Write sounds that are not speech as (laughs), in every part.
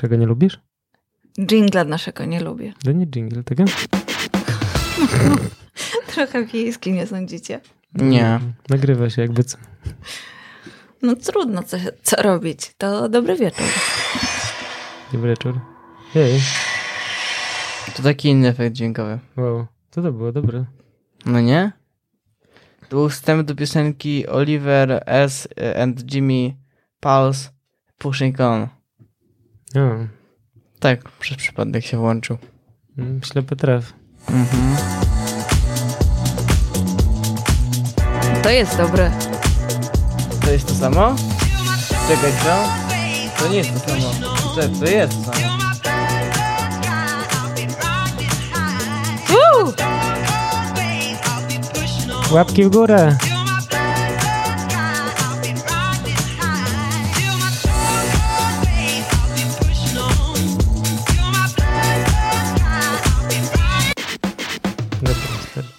Czego nie lubisz? Jingla naszego nie lubię. To nie jingle, tego? (laughs) Trochę wiejski, nie sądzicie? Nie. Nagrywa się jakby co. No trudno co, co robić. To dobry wieczór. Dobry wieczór. Hej. To taki inny efekt dźwiękowy. Wow. Co to było? Dobre. No nie? To był wstęp do piosenki Oliver S. and Jimmy Pulse Pushing On. O, Tak, przez przypadek się włączył. mm, ślepy traf. Mhm. To jest dobre. To jest to samo? Czekaj, co? To nie jest to samo. To, to jest to samo. Woo! Łapki w górę!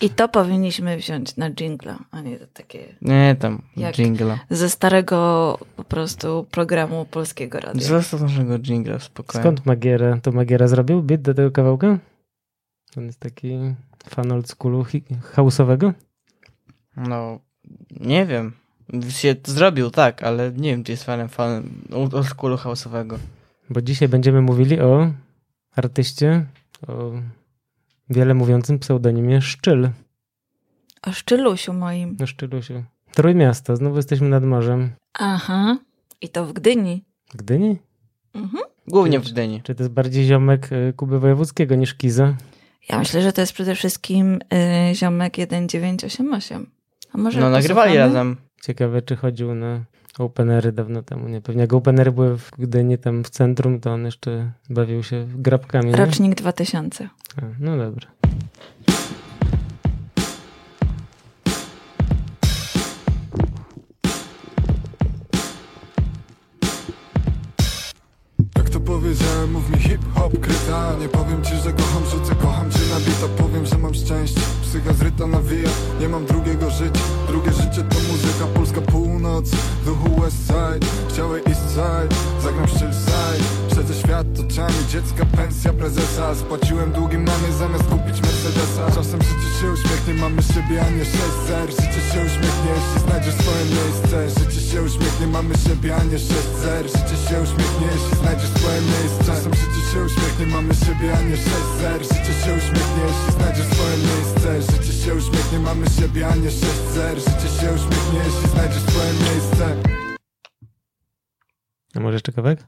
I to powinniśmy wziąć na jingla, a nie to takie Nie, tam, Jak- jingle. ze starego po prostu programu polskiego radia. Zostaw naszego jingla w spokoju. Skąd Magiera? To Magiera zrobił bit do tego kawałka? On jest taki fan old schoolu house'owego? No, nie wiem. Się zrobił, tak, ale nie wiem, czy jest fanem fan old schoolu house'owego. Bo dzisiaj będziemy mówili o artyście, o wiele mówiącym pseudonimie Szczyl. O Szczylusiu moim. No Szczylusiu. Trójmiasto, znowu jesteśmy nad morzem. Aha. I to w Gdyni. Gdyni? Mhm. Głównie w Gdyni. Czy to jest bardziej ziomek y, Kuby Wojewódzkiego niż Kiza? Ja myślę, że to jest przede wszystkim y, ziomek 1988. A może No, nagrywali razem. Ciekawe, czy chodził na openery dawno temu. Nie, pewnie jak openery były w Gdyni, tam w centrum, to on jeszcze bawił się grabkami. Nie? Rocznik 2000. A, no dobra. Jak to powiedziałem, mów mi hip-hop kryta Nie powiem ci, że kocham, rzucę, kocham cię na bita Powiem, że mam szczęście, psycha zryta nawija Nie mam drugiego życia, drugie życie to północ, duchu west side. Chciały east side, oczami dziecka, pensja prezesa. Spłaciłem długi mamy zamiast kupić Mercedesa. Czasem życie się uśmiechnie, mamy siebie, a nie 6 zer. Życie się uśmiechnie, jeśli znajdziesz swoje miejsce. Życie się uśmiechnie, mamy siebie, a nie 6 zer. Życie się uśmiechnie, jeśli znajdziesz swoje miejsce. Czasem życie się uśmiechnie, mamy siebie, a nie 6 zer. Życie się uśmiechnie, jeśli znajdziesz swoje miejsce. Życie się uśmiechnie, mamy siebie, a nie 6 zer. Życie się uśmiechnie, jeśli znajdziesz swoje miejsce. A może jeszcze kawałek?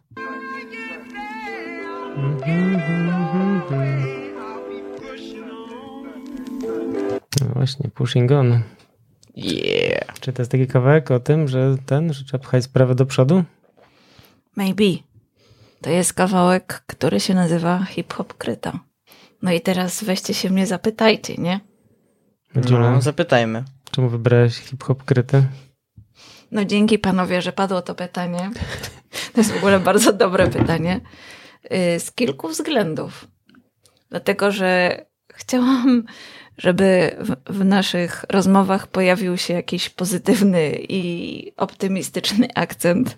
No właśnie, pushing on. Yeah. Czy to jest taki kawałek o tym, że ten, że trzeba pchać sprawę do przodu? Maybe. To jest kawałek, który się nazywa hip-hop kryta. No i teraz weźcie się mnie zapytajcie, nie? No, zapytajmy. czemu wybrałeś hip-hop kryty? No dzięki panowie, że padło to pytanie. (laughs) To jest w ogóle bardzo dobre pytanie. Y, Z kilku względów. Dlatego, że chciałam, żeby w, w naszych rozmowach pojawił się jakiś pozytywny i optymistyczny akcent.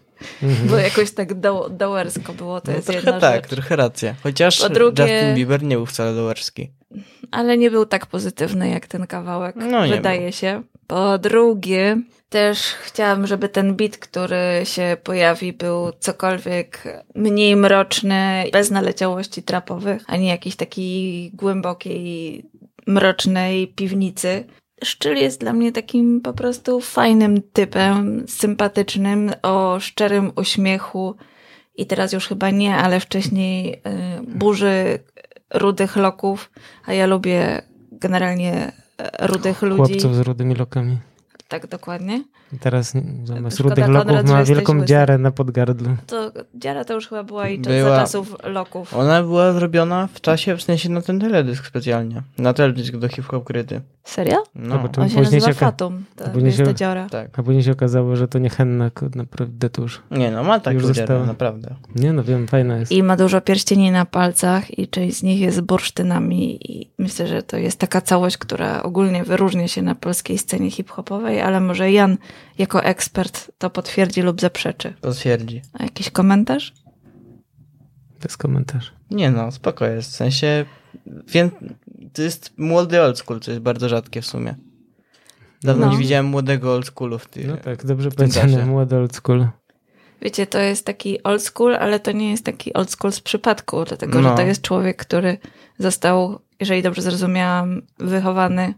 Bo jakoś tak do, dołersko było, to No, jest trochę tak, rzecz. trochę racja. Chociaż Po drugie- Justin Bieber nie był wcale dołeczki. ale nie był tak pozytywny jak ten kawałek, No, wydaje się. Po drugie, też chciałam, żeby ten beat, który się pojawi, był cokolwiek mniej mroczny, bez naleciałości trapowych, a nie jakiejś takiej głębokiej, mrocznej piwnicy. Szczyl jest dla mnie takim po prostu fajnym typem, sympatycznym, o szczerym uśmiechu. I teraz już chyba nie, ale wcześniej y, burzy rudych loków, a ja lubię generalnie rudych ludzi. Chłopców z rudymi lokami. Tak dokładnie. Teraz zamiast Szkoda, rudych loków ma wielką łysy. dziarę na podgardlu. To dziara to już chyba była i Była. za czasów loków. Ona była zrobiona w czasie, w sensie na ten teledysk specjalnie. Na teledysk do hip-hop kryty. Serio? No, Zobaczymy. On się Później nazywa się oka- Fatum. To później jest się- ta dziara. tak. A później się okazało, że to nie henna naprawdę tuż. Nie no, ma taką Już dziarę, została. naprawdę. Nie no wiem, fajna jest. I ma dużo pierścieni na palcach i część z nich jest bursztynami i myślę, że to jest taka całość, która ogólnie wyróżnia się na polskiej scenie hip-hopowej, ale może Jan jako ekspert to potwierdzi lub zaprzeczy. Potwierdzi. A jakiś komentarz? Bez komentarzy. Nie no, spoko jest. W sensie, wiem, to jest młody old school, co jest bardzo rzadkie w sumie. Dawno No. nie widziałem młodego old schoolu w tym. No tak, dobrze powiedziane, młody old school. Wiecie, to jest taki old school, ale to nie jest taki old school z przypadku, dlatego No. że to jest człowiek, który został, jeżeli dobrze zrozumiałam, wychowany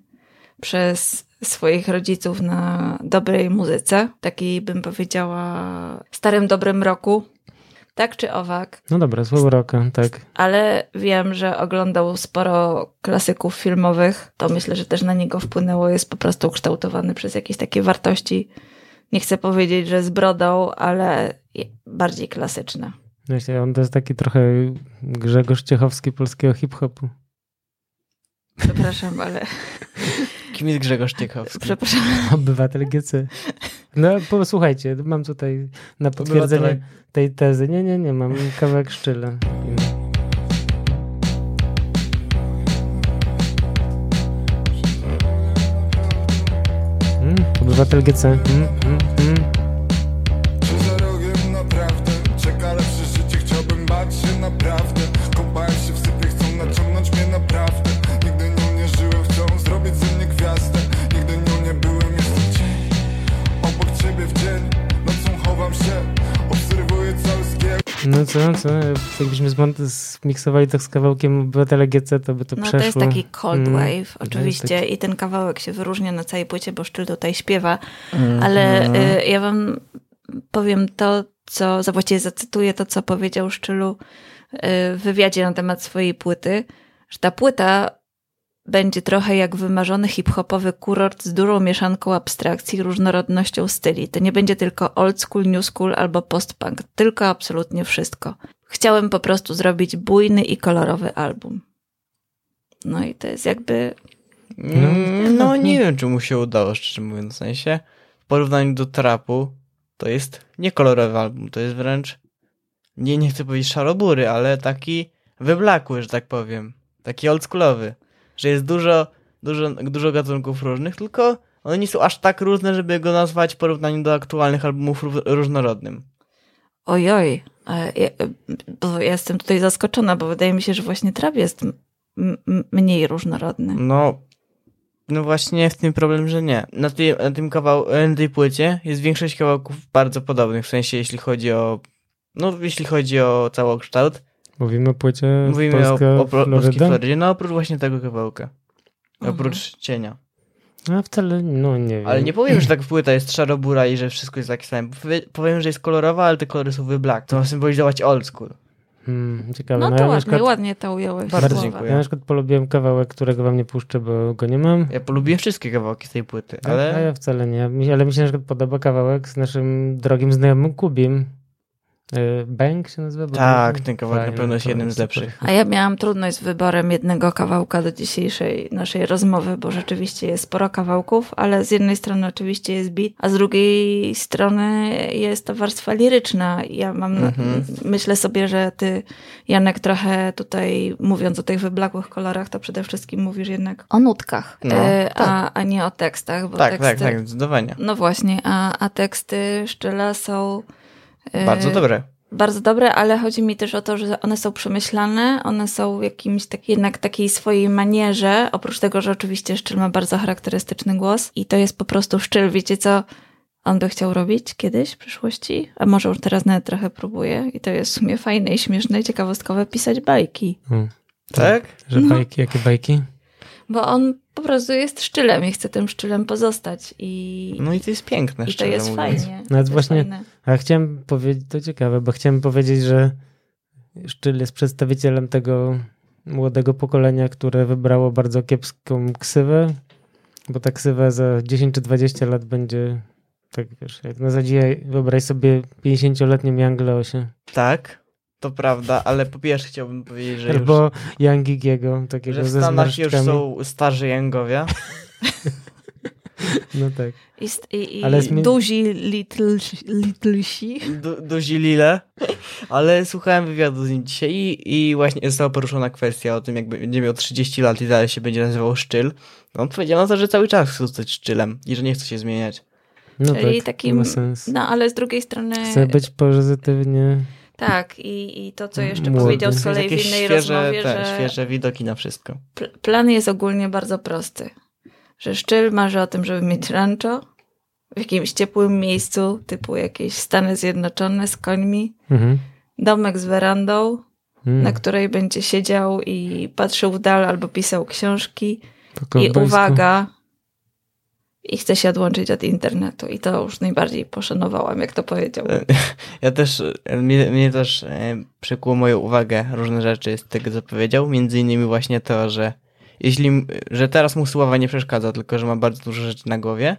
przez swoich rodziców na dobrej muzyce, takiej bym powiedziała starym dobrym roku, tak czy owak, No dobra, słowo roka, tak. ale wiem, że oglądał sporo klasyków filmowych, to myślę, że też na niego wpłynęło, jest po prostu ukształtowany przez jakieś takie wartości, nie chcę powiedzieć, że z brodą, ale bardziej klasyczne. Myślę, on to jest taki trochę Grzegorz Ciechowski polskiego hip-hopu. Przepraszam, ale Kim jest Grzegorz Ciekawski? przepraszam. (laughs) Obywatel GC. No posłuchajcie, mam tutaj na potwierdzenie Obywatele- tej tezy. Nie, nie, nie, mam kawałek szczyla. Mm, obywatel GC. Mm, mm, mm. Co? Jakbyśmy zmiksowali to z kawałkiem Obywatele GC, to by to No przeszło. to jest taki cold Mm. wave, jest oczywiście, taki- i ten kawałek się wyróżnia na całej płycie, bo Szczyl tutaj śpiewa, Mhm. ale y, ja wam powiem to, co, za- właściwie zacytuję to, co powiedział Szczylu y, w wywiadzie na temat swojej płyty, że ta płyta będzie trochę jak wymarzony hip-hopowy kurort z dużą mieszanką abstrakcji i różnorodnością styli. To nie będzie tylko old school, new school albo post-punk, tylko absolutnie wszystko. Chciałem po prostu zrobić bujny i kolorowy album. No i to jest jakby Mm, No nie wiem, czy mu się udało, szczerze mówiąc. W sensie, w porównaniu do trapu, to jest niekolorowy album, to jest wręcz, nie, nie chcę powiedzieć szarobury, ale taki wyblakły, że tak powiem. Taki oldschoolowy. Że jest dużo, dużo, dużo gatunków różnych, tylko one nie są aż tak różne, żeby go nazwać w porównaniu do aktualnych albumów ró- różnorodnym. ojoj. ja- Bo ja jestem tutaj zaskoczona, bo wydaje mi się, że właśnie trap jest mniej różnorodny. No, no właśnie w tym problem, że nie. Na, tej, na tym kawał, na tej płycie jest większość kawałków bardzo podobnych, w sensie jeśli chodzi o, no jeśli chodzi o całokształt. Mówimy o płycie Mówimy Polska, o, o Floryda? Florydzie, no oprócz właśnie tego kawałka. Mhm. Oprócz cienia. A wcale, no nie wiem. Ale nie powiem, że tak płyta jest szarobura i że wszystko jest takie same. Powie- Powiem, że jest kolorowa, ale te kolory są wyblak. To ma symbolizować old school. Hmm, ciekawe. No No, to ja, ładnie, przykład, ładnie to ująłeś. Bardzo słowa. dziękuję. ja na przykład polubiłem kawałek, którego wam nie puszczę, bo go nie mam. Ja polubiłem wszystkie kawałki z tej płyty, Ale... A ja wcale nie. Ale mi się na przykład podoba kawałek z naszym drogim znajomym Kubim. Y, Bank się nazywa? Bo tak, ten kawałek na fajny, pewno jest to jednym z lepszych. A ja miałam trudność z wyborem jednego kawałka do dzisiejszej naszej rozmowy, bo rzeczywiście jest sporo kawałków, ale z jednej strony oczywiście jest beat, a z drugiej strony jest to warstwa liryczna. Ja mam, Mhm. myślę sobie, że ty, Janek, trochę tutaj mówiąc o tych wyblakłych kolorach, to przede wszystkim mówisz jednak o nutkach, No, e, a, a nie o tekstach, bo Tak, teksty... tak, tak, zdecydowanie. No właśnie, a, a teksty Szczyla są... Bardzo dobre. bardzo dobre, ale chodzi mi też o to, że one są przemyślane, one są w jakimś tak, jednak takiej swojej manierze, oprócz tego, że oczywiście Szczyl ma bardzo charakterystyczny głos i to jest po prostu Szczyl. Wiecie co on by chciał robić kiedyś w przyszłości? A może już teraz nawet trochę próbuje i to jest w sumie fajne i śmieszne i ciekawostkowe pisać bajki. O, Tak? Że No. bajki, jakie bajki? Bo on po prostu jest Szczylem i chce tym Szczylem pozostać i, No i to jest piękne, i to jest mówiąc. fajnie. Nawet To jest właśnie- fajne. A chciałem powiedzieć, to ciekawe, bo chciałem powiedzieć, że Szczyl jest przedstawicielem tego młodego pokolenia, które wybrało bardzo kiepską ksywę, bo ta ksywa za 10 czy 20 lat będzie, tak wiesz, jak na zasadzie wyobraź sobie 50-letnim Young Leosie. Tak, to prawda, ale po pierwsze chciałbym powiedzieć, że, Albo już, takiego że w ze Stanach już są starzy Jangowie. (laughs) No tak. I, i, i Ale zmi- duzi little, littlesi. Du, duzi Lile. Ale słuchałem wywiadu z nim dzisiaj i, i właśnie została poruszona kwestia o tym, jakby będzie miał 30 lat i dalej się będzie nazywał Szczyl. No, on powiedział na to, że cały czas chce zostać Szczylem i że nie chce się zmieniać. No Czyli tak, takim- ma sens. No ale z drugiej strony Chcę być pozytywnie Tak, i, i to, co jeszcze Młody. powiedział z kolei w innej świeże, rozmowie, te, że świeże widoki na wszystko. pl- plan jest ogólnie bardzo prosty. Że Szczyl marzy o tym, żeby mieć rancho w jakimś ciepłym miejscu, typu jakieś Stany Zjednoczone z końmi, Mhm. domek z werandą, Mm. na której będzie siedział i patrzył w dal albo pisał książki. I uwaga, i chce się odłączyć od internetu. I to już najbardziej poszanowałam, jak to powiedział. E, (laughs) Ja też, mnie, mnie też e, przykuło moją uwagę różne rzeczy z tego, co powiedział. Między innymi właśnie to, że jeśli, że teraz mu słowa nie przeszkadza, tylko że ma bardzo dużo rzeczy na głowie,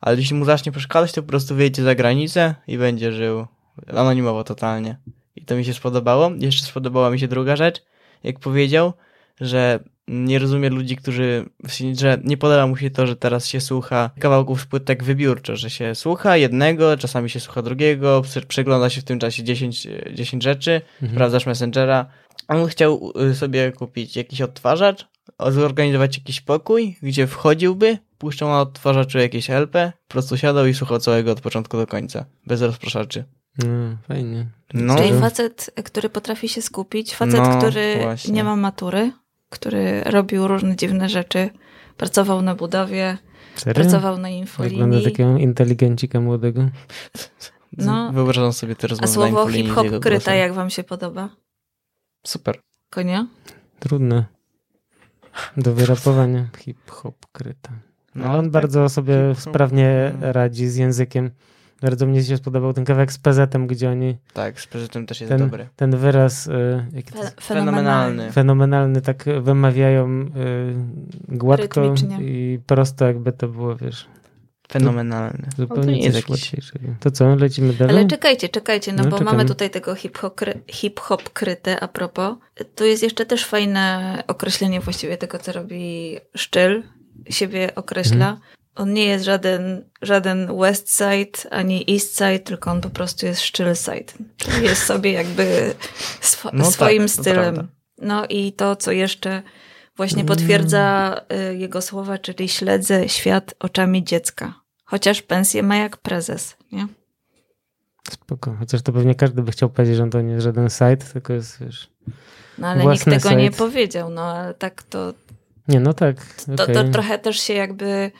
ale jeśli mu zacznie przeszkadzać, to po prostu wyjdzie za granicę i będzie żył anonimowo totalnie. I to mi się spodobało. Jeszcze spodobała mi się druga rzecz, jak powiedział, że nie rozumie ludzi, którzy, że nie podoba mu się to, że teraz się słucha kawałków z płyt tak wybiórczo, że się słucha jednego, czasami się słucha drugiego, prze- przegląda się w tym czasie 10, e, 10 rzeczy, Mhm. sprawdzasz Messengera. On chciał y, sobie kupić jakiś odtwarzacz, zorganizować jakiś pokój, gdzie wchodziłby, puszczał na odtwarzaczu jakieś LP, po prostu siadał i słuchał całego od początku do końca, bez rozpraszaczy. No, fajnie. No. Czyli facet, który potrafi się skupić, facet, No, który właśnie. nie ma matury, który robił różne dziwne rzeczy, pracował na budowie, Serio? pracował na Wygląda infolinii, takiego inteligencika młodego. (laughs) No. Wyobrażam sobie te a rozmowy na słowo hip-hop kryta, jak wam się podoba? Super. Konia? Trudne. Do wyrapowania. Hip-hop kryta. No, Ale on tak. bardzo sobie sprawnie No. radzi z językiem. Bardzo mnie się spodobał ten kawałek z PZ-em, gdzie oni Tak, z prezydentem też jest ten, dobry. ten wyraz y, jaki to Fe- jest? Fenomenalny. fenomenalny tak wymawiają y, gładko Rytmicznie. i prosto jakby to było, wiesz, Fenomenalny. No to zupełnie nie jest coś jakiś... łatwiejszego. To co, lecimy dalej? Ale czekajcie, czekajcie, no, No, bo czekamy. mamy tutaj tego hip-hop, kry- hip-hop kryte a propos. Tu jest jeszcze też fajne określenie właściwie tego, co robi Szczyl. Siebie określa. On nie jest żaden, żaden West Side ani East Side, tylko on po prostu jest Szczyl Side. Czyli jest sobie jakby swo- No tak, swoim to stylem. No i to, co jeszcze właśnie Mm. potwierdza y, jego słowa, czyli śledzę świat oczami dziecka. Chociaż pensję ma jak prezes, nie? Spoko. Chociaż to pewnie każdy by chciał powiedzieć, że to nie jest żaden site, tylko jest, wiesz... No ale nikt tego nie site. powiedział, no ale tak to, Nie, no tak. to, okej. to trochę też się jakby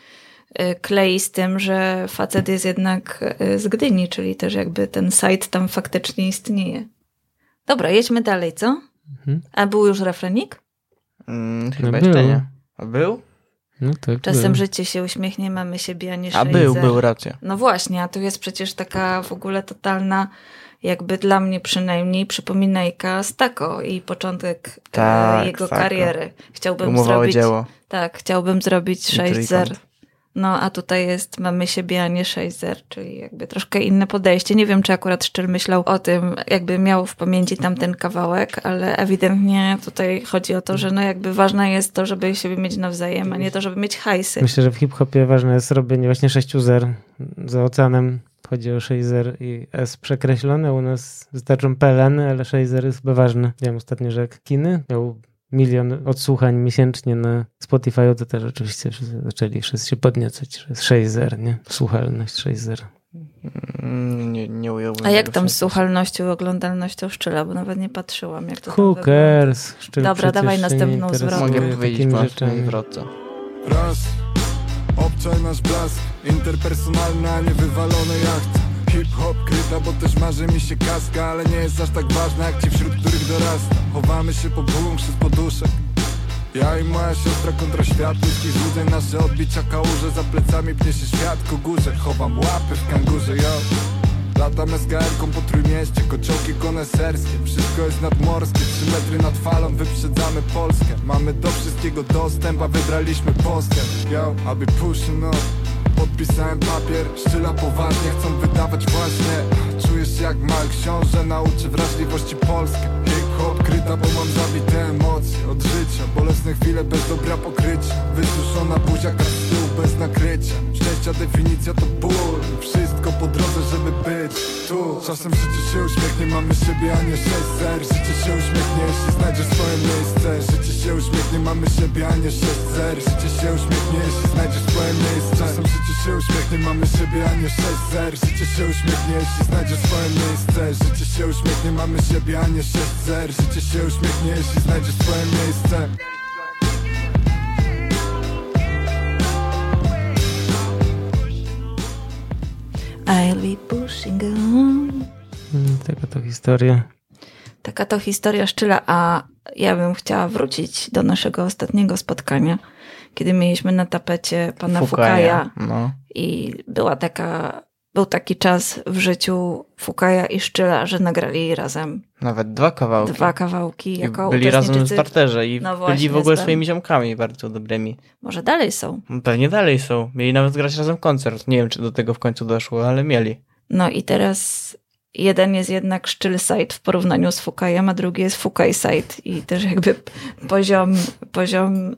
klei z tym, że facet jest jednak y, z Gdyni, czyli też jakby ten site tam faktycznie istnieje. Dobra, jedźmy dalej, co? Mhm. A był już refrenik? Mm, No chyba był. jeszcze nie. A był? No tak. Czasem był. życie się uśmiechnie, mamy siebie, a nie A był, był, racja. No właśnie, a tu jest przecież taka w ogóle totalna, jakby dla mnie przynajmniej, przypominajka Stako i początek e, Tak, jego Stako. kariery. Chciałbym Umowało zrobić... dzieło. Tak, chciałbym zrobić I 6 trójkąt. zer. No, a tutaj jest mamy siebie, a nie 6 zer, czyli jakby troszkę inne podejście. Nie wiem, czy akurat Szczyl myślał o tym, jakby miał w pamięci tamten kawałek, ale ewidentnie tutaj chodzi o to, że no jakby ważne jest to, żeby siebie mieć nawzajem, a nie to, żeby mieć hajsy. Myślę, że w hip-hopie ważne jest robienie właśnie 6 zer za oceanem. Chodzi o 6 zer i S przekreślone. U nas wystarczą PLN, ale 6 zer jest chyba ważne. Wiem ostatnio, że jak Kiny miał milion odsłuchań miesięcznie na Spotify, to też oczywiście wszyscy zaczęli wszyscy się podniecać, że jest 6 zer, nie? Słuchalność 6 zer. Mm, Nie, nie ująłbym A jak tam z słuchalnością i oglądalnością Szczyla, bo nawet nie patrzyłam, jak to cares? Szczel Dobra, dawaj następną zwrotkę. Mogę powiedzieć zwrotce. Raz, obczaj nasz blask Interpersonalna, a nie wywalone jachty Bo też marzy mi się kaska Ale nie jest aż tak ważna jak ci wśród których dorasta. Chowamy się po bunkrze z poduszek. Ja i moja siostra kontra świat ludzkich złudzeń Nasze odbicia kałuże Za plecami pnie się świat ku górze Chowam łapy w kangurze, yo. Latam SKR-ką po trójmieście Kociołki koneserskie. Wszystko jest nadmorskie Trzy metry nad falą Wyprzedzamy Polskę. Mamy do wszystkiego dostęp A wybraliśmy postęp Yo, aby pushing up Podpisałem papier, szczyla poważnie Chcą wydawać właśnie. Czujesz się jak mały książę Nauczy wrażliwości Polskę Hip-hop kryta, bo mam zabite emocje. Od życia, bolesne chwile bez dobra pokrycia Wysuszona buzia, z tyłu bez nakrycia. Szczęścia definicja to ból. Wszystko po drodze, żeby być tu. Czasem życie się uśmiechnie, mamy siebie, a nie sześć zer. Życie się uśmiechnie, jeśli znajdziesz swoje miejsce. Życie się uśmiechnie, mamy siebie, a nie sześć zer. Życie się uśmiechnie, jeśli znajdziesz swoje miejsce. Czasem życie się uśmiechnie, mamy siebie, a nie sześć zer. Życie się uśmiechnie, jeśli znajdziesz swoje miejsce. Życie się uśmiechnie, mamy siebie, a nie sześć zer. Życie się uśmiechnie, jeśli znajdziesz swoje miejsce I'll be pushing on. Mm, Taka to historia. Taka to historia szczyla, a ja bym chciała wrócić do naszego ostatniego spotkania, kiedy mieliśmy na tapecie pana Fukaja No. i była taka, był taki czas w życiu Fukaja i Szczyla, że nagrali razem Nawet dwa kawałki. dwa kawałki I jako byli razem w starterze i No byli właśnie, w ogóle swoimi ziomkami bardzo dobrymi. Może dalej są. Pewnie dalej są. Mieli nawet grać razem koncert. Nie wiem, czy do tego w końcu doszło, ale mieli. No i teraz jeden jest jednak Szczyl Side w porównaniu z Fukajem, a drugi jest Fukaj Side i też jakby poziom, poziom yy,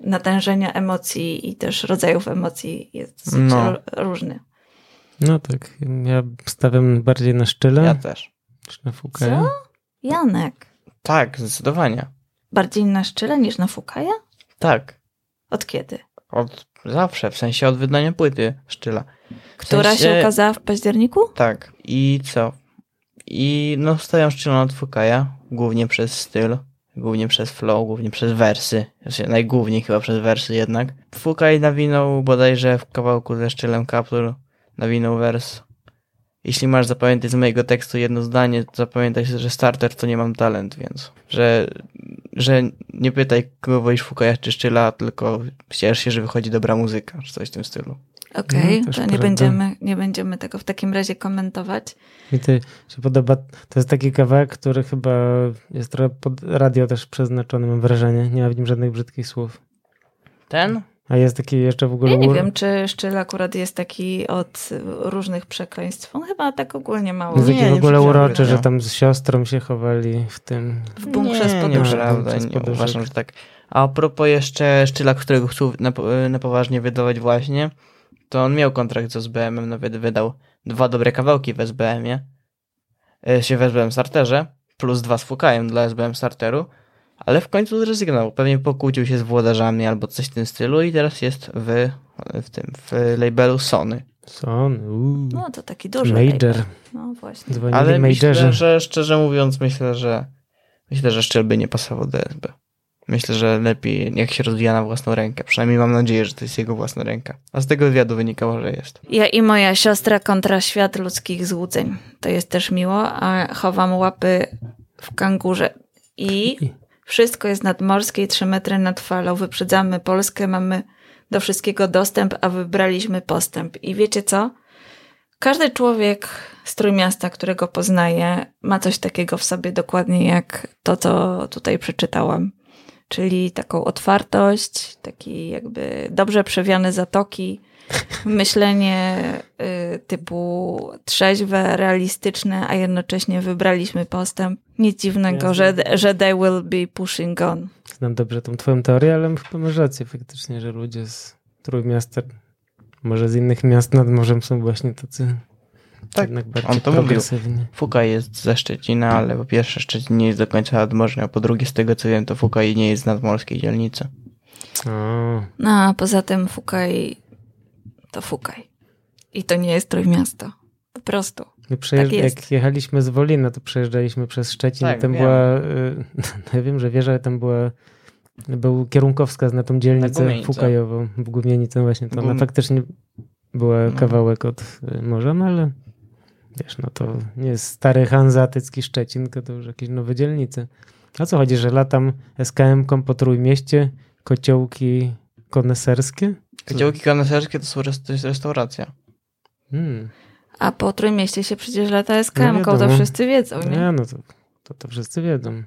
natężenia emocji i też rodzajów emocji jest No. różny. No tak, ja stawiam bardziej na szczyle Ja też. niż na Fukaja. Co? Janek, Tak, zdecydowanie. bardziej na Szczyle niż na Fukaja? Tak. Od kiedy? Od zawsze, w sensie od wydania płyty Szczyla. W Która sensie- się ukazała w październiku? Tak. I co? I no stawiam Szczyla od Fukaja, głównie przez styl, głównie przez flow, głównie przez wersy. Znaczy, najgłówniej chyba przez wersy jednak. Fukaj nawinął bodajże w kawałku ze Szczylem Capture, nawinął wers. Jeśli masz zapamiętać z mojego tekstu jedno zdanie, to zapamiętaj, że starter to nie mam talent, więc że, że nie pytaj kogo wolisz Fukaja czy Szczyla, tylko ciesz się, że wychodzi dobra muzyka, czy coś w tym stylu. Okej, No, też to nie prawda. będziemy, nie będziemy tego w takim razie komentować. Mi to się podoba, to jest taki kawałek, który chyba jest trochę pod radio też przeznaczony, mam wrażenie. Nie ma w nim żadnych brzydkich słów. Ten? A jest taki jeszcze w ogóle... Ja nie wiem, czy Szczyl akurat jest taki od różnych przekleństw. On chyba tak ogólnie mało. Jest Nie, taki w ogóle uroczy, że tam z siostrą się chowali w tym... W bunkrze z nie, poduszek. nieprawda, z nie uważam, że tak. A propos jeszcze Szczyla, którego chcą na, na poważnie wydawać właśnie, to on miał kontrakt z SBM-em, nawet wydał dwa dobre kawałki w SBM-ie, e, się w SBM Starterze, plus dwa z Fukajem dla SBM Starteru, ale w końcu zrezygnował. Pewnie pokłócił się z włodarzami albo coś w tym stylu i teraz jest w, w tym, w labelu Sony. Son, uuu. No to taki duży Major. label. No właśnie. Dzwonili Ale myślę, że szczerze mówiąc, myślę, że myślę, że Szczyl by nie pasował do SB. Myślę, że lepiej niech się rozwija na własną rękę. Przynajmniej mam nadzieję, że to jest jego własna ręka. A z tego wywiadu wynikało, że jest. Ja i moja siostra kontra świat ludzkich złudzeń. To jest też miło, a chowam łapy w kangurze. I wszystko jest nadmorskie i trzy metry nad falą. Wyprzedzamy Polskę, mamy do wszystkiego dostęp, a wybraliśmy postęp. I wiecie co? Każdy człowiek z Trójmiasta, którego poznaję, ma coś takiego w sobie dokładnie jak to, co tutaj przeczytałam. Czyli taką otwartość, taki jakby dobrze przewiane zatoki, myślenie y, typu trzeźwe, realistyczne, a jednocześnie wybraliśmy postęp. Nic dziwnego, że, że they will be pushing on. Znam dobrze tą twoją teorię, ale chyba masz rację faktycznie, że ludzie z Trójmiasta, może z innych miast nad morzem są właśnie tacy Tak, jednak bardziej on to mówił. Fuka jest ze Szczecina, ale po pierwsze Szczecin nie jest do końca nadmorzny, a po drugie z tego co wiem, to Fuka nie jest z nadmorskiej dzielnicy. O, No a poza tym fukaj, to fukaj. I to nie jest Trójmiasto. Po prostu. My przejeżdż- Tak jest. jak jechaliśmy z Wolina, to przejeżdżaliśmy przez Szczecin Tak, i tam wiem. była, y, (laughs) no ja wiem, że wieża, ale tam była, był kierunkowskaz na tą dzielnicę Gumienicę. Fukajową, w Gumienicę właśnie, to ona Gum- faktycznie była No. kawałek od y, morza, no ale wiesz, no to nie jest stary hanzatycki Szczecin, tylko to już jakieś nowe dzielnice. O co chodzi, że latam SKM-ką po Trójmieście, kociołki koneserskie? Kociołki kaneserskie to, są rest- to jest restauracja. Hmm. A po Trójmieście się przecież lata SKM-ką, to wiadomo. wszyscy wiedzą, nie? Nie, no to, to, to wszyscy wiedzą.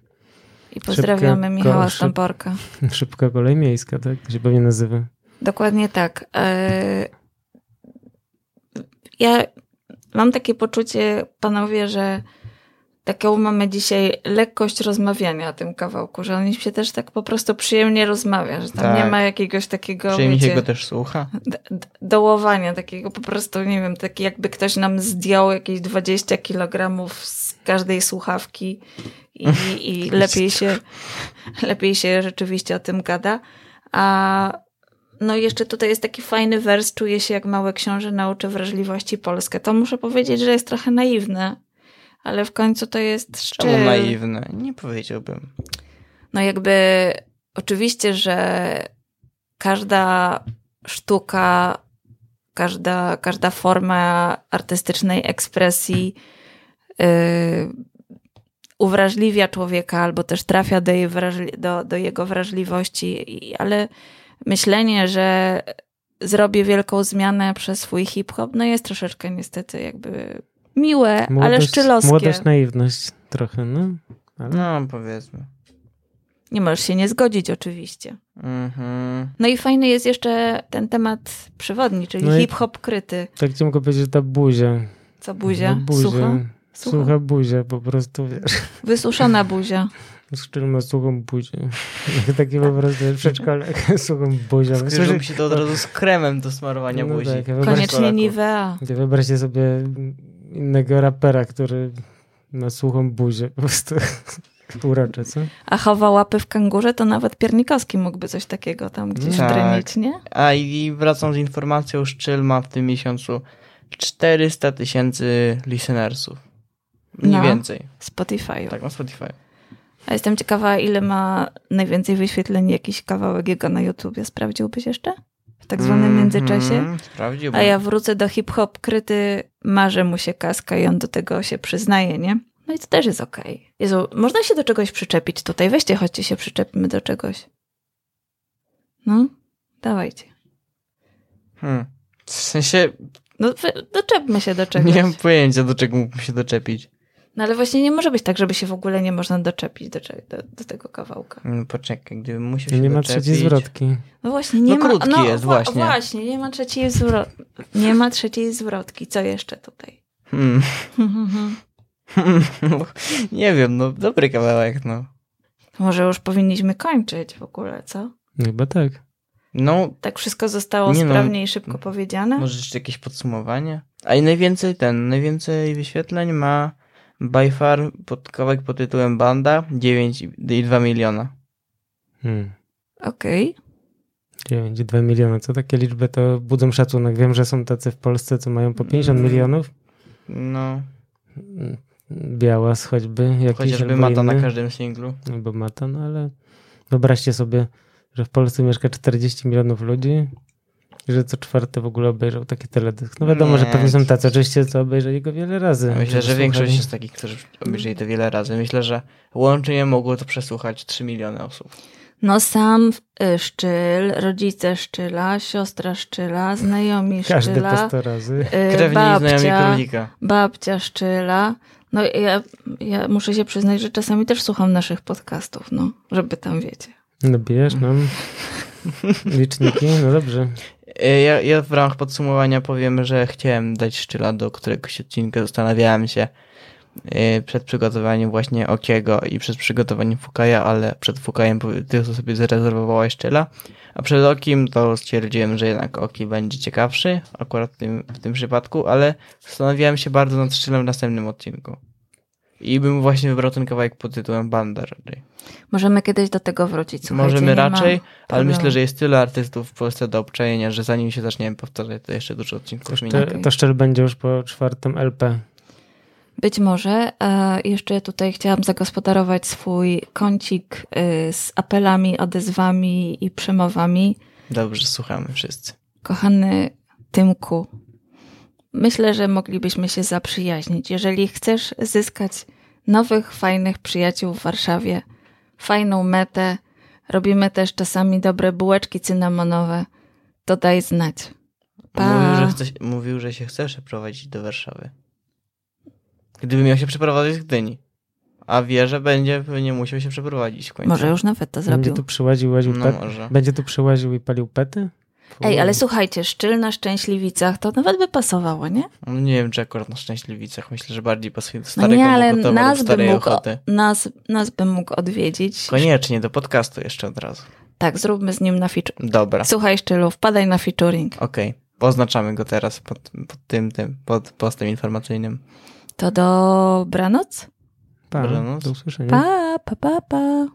I pozdrawiamy Szybka Michała koszy- Sztamporka. (laughs) Szybka kolej miejska, tak? To się pewnie nazywa. Dokładnie tak. E, Ja mam takie poczucie, panowie, że taką mamy dzisiaj lekkość rozmawiania o tym kawałku, że o nim się też tak po prostu przyjemnie rozmawia, że tam Tak. nie ma jakiegoś takiego, Przyjemnie się wiecie, go też słucha. dołowania, takiego po prostu, nie wiem, taki jakby ktoś nam zdjął jakieś 20 kilogramów z każdej słuchawki i, (laughs) i lepiej się, (laughs) lepiej się rzeczywiście o tym gada. A no jeszcze tutaj jest taki fajny wers, czuję się jak małe książę, nauczę wrażliwości Polskę. To muszę powiedzieć, że jest trochę naiwne, ale w końcu to jest szczyt. Czemu naiwne? Nie powiedziałbym. No jakby oczywiście, że każda sztuka, każda, każda forma artystycznej ekspresji yy, uwrażliwia człowieka albo też trafia do, jej wrażli- do, do jego wrażliwości, I, ale myślenie, że zrobię wielką zmianę przez swój hip-hop, no jest troszeczkę niestety jakby miłe, ale szczylowskie. Młodość, naiwność trochę, no. Ale No, powiedzmy. Nie możesz się nie zgodzić oczywiście. Mhm. No i fajny jest jeszcze ten temat przewodni, czyli No hip-hop kryty. tak chciałem go powiedzieć, że ta buzia. Co buzia? No, buzia. Sucha? Sucha. Sucha. buzia, po prostu, wiesz. Wysuszona buzia. Ma suchą buzię. (laughs) Taki po prostu przedszkolek, (laughs) suchą buzią. Mi się to od razu z kremem do smarowania No buzi. tak, Koniecznie. Nivea. Wyobraźcie sobie innego rapera, który ma suchą buzię. Po prostu (laughs) urocze, co? A chowa łapy w kangurze, to nawet Piernikowski mógłby coś takiego tam gdzieś Tak. wtrenić, nie? A i wracam z informacją, Szczyl ma w tym miesiącu 400 tysięcy listenersów. Mniej No. więcej. Spotify. Tak, na Spotify. A jestem ciekawa, ile ma najwięcej wyświetleń jakiś kawałek jego na YouTubie. Sprawdziłbyś jeszcze? W tak zwanym Mhm, międzyczasie? Sprawdziłbym. A ja wrócę do hip-hop kryty, marzy mu się kaska i on do tego się przyznaje, nie? No i to też jest okej. Jezu, można się do czegoś przyczepić tutaj. Weźcie, chodźcie się przyczepimy do czegoś. No, dawajcie. Hmm. W sensie, No, doczepmy się do czegoś. nie mam pojęcia, do czego mógłbym się doczepić. No ale właśnie nie może być tak, żeby się w ogóle nie można doczepić do, do, do tego kawałka. Hmm, Poczekaj, gdybym musiał się Nie ma doczepić... trzeciej zwrotki. No właśnie, nie No ma... krótki no, jest, właśnie. Właśnie, nie ma trzeciej zwrotki. Nie ma trzeciej zwrotki. Co jeszcze tutaj? Hmm. (laughs) No, nie wiem, no dobry kawałek, no. Może już powinniśmy kończyć w ogóle, co? No Chyba tak. No, Tak wszystko zostało Nie no. sprawnie i szybko powiedziane? może jeszcze jakieś podsumowanie? A i najwięcej ten, najwięcej wyświetleń ma by far pod kawałek pod tytułem Banda 9,2 miliona. Hmm. Okej. 9,2 miliony. Co takie liczby to budzą szacunek. Wiem, że są tacy w Polsce, co mają po 50 Mm. milionów. No, Białas choćby. Jakiś, chociażby Mata na inny. każdym singlu. Albo Mata, no ale wyobraźcie sobie, że w Polsce mieszka 40 milionów ludzi że co czwarte w ogóle obejrzał taki teledysk. No wiadomo, że Nie. pewnie są tacy oczywiście, co obejrzeli go wiele razy. Ja myślę, że większość jest takich, którzy obejrzeli to wiele razy. Myślę, że łącznie mogło to przesłuchać 3 miliony osób. No sam y, Szczyl, rodzice Szczyla, siostra Szczyla, znajomi (laughs) Każdy po Szczyla, 100 razy. y, Krewni i znajomi babcia, królika. babcia Szczyla. No ja, ja muszę się przyznać, że czasami też słucham naszych podcastów, no, żeby tam wiecie. No bijesz nam (laughs) liczniki, no dobrze. E, Ja, ja w ramach podsumowania powiem, że chciałem dać szczyla do któregoś odcinka. Zastanawiałem się e, przed przygotowaniem właśnie Okiego i przed przygotowaniem Fukaja, ale przed Fukajem ty sobie zarezerwowałeś szczyla, a przed Okim to stwierdziłem, że jednak Oki będzie ciekawszy, akurat w tym, w tym przypadku, ale zastanawiałem się bardzo nad szczylem w następnym odcinku. I bym właśnie wybrał ten kawałek pod tytułem Banda raczej. Możemy kiedyś do tego wrócić. Słuchajcie, Możemy raczej, ale problemu. myślę, że jest tyle artystów w Polsce do obczajenia, że zanim się zaczniemy powtarzać, to jeszcze dużo odcinków To, minie. to, to szczel będzie już po czwartym LP. Być może. A jeszcze tutaj chciałam zagospodarować swój kącik y, z apelami, odezwami i przemowami. Dobrze, słuchamy wszyscy. Kochany Tymku, myślę, że moglibyśmy się zaprzyjaźnić. Jeżeli chcesz zyskać nowych, fajnych przyjaciół w Warszawie, fajną metę, robimy też czasami dobre bułeczki cynamonowe, to daj znać. Pa. Mówił że, chce, mówił, że się chce przeprowadzić do Warszawy. Gdyby miał się przeprowadzić z Gdyni. A wie, że będzie, pewnie musiał się przeprowadzić w końcu. Może już nawet to Będzie zrobił. tu przyłaził, łaził No pet. może. Będzie tu przyłaził i palił pety? Ej, ale słuchajcie, szczyl na Szczęśliwicach to nawet by pasowało, nie? No nie wiem, czy akurat na Szczęśliwicach. Myślę, że bardziej pasuje do No starego nie, ale Mokotowa, nas by, mógł, Ochoty. nas, nas by mógł odwiedzić. Koniecznie, do podcastu jeszcze od razu. Tak, zróbmy z nim na feature. Dobra, Słuchaj, Szczylu, wpadaj na featuring. okej. Oznaczamy go teraz pod, pod tym, tym, pod postem informacyjnym. To dobranoc. Pa, Dobranoc. do usłyszenia. Pa, pa, pa, pa.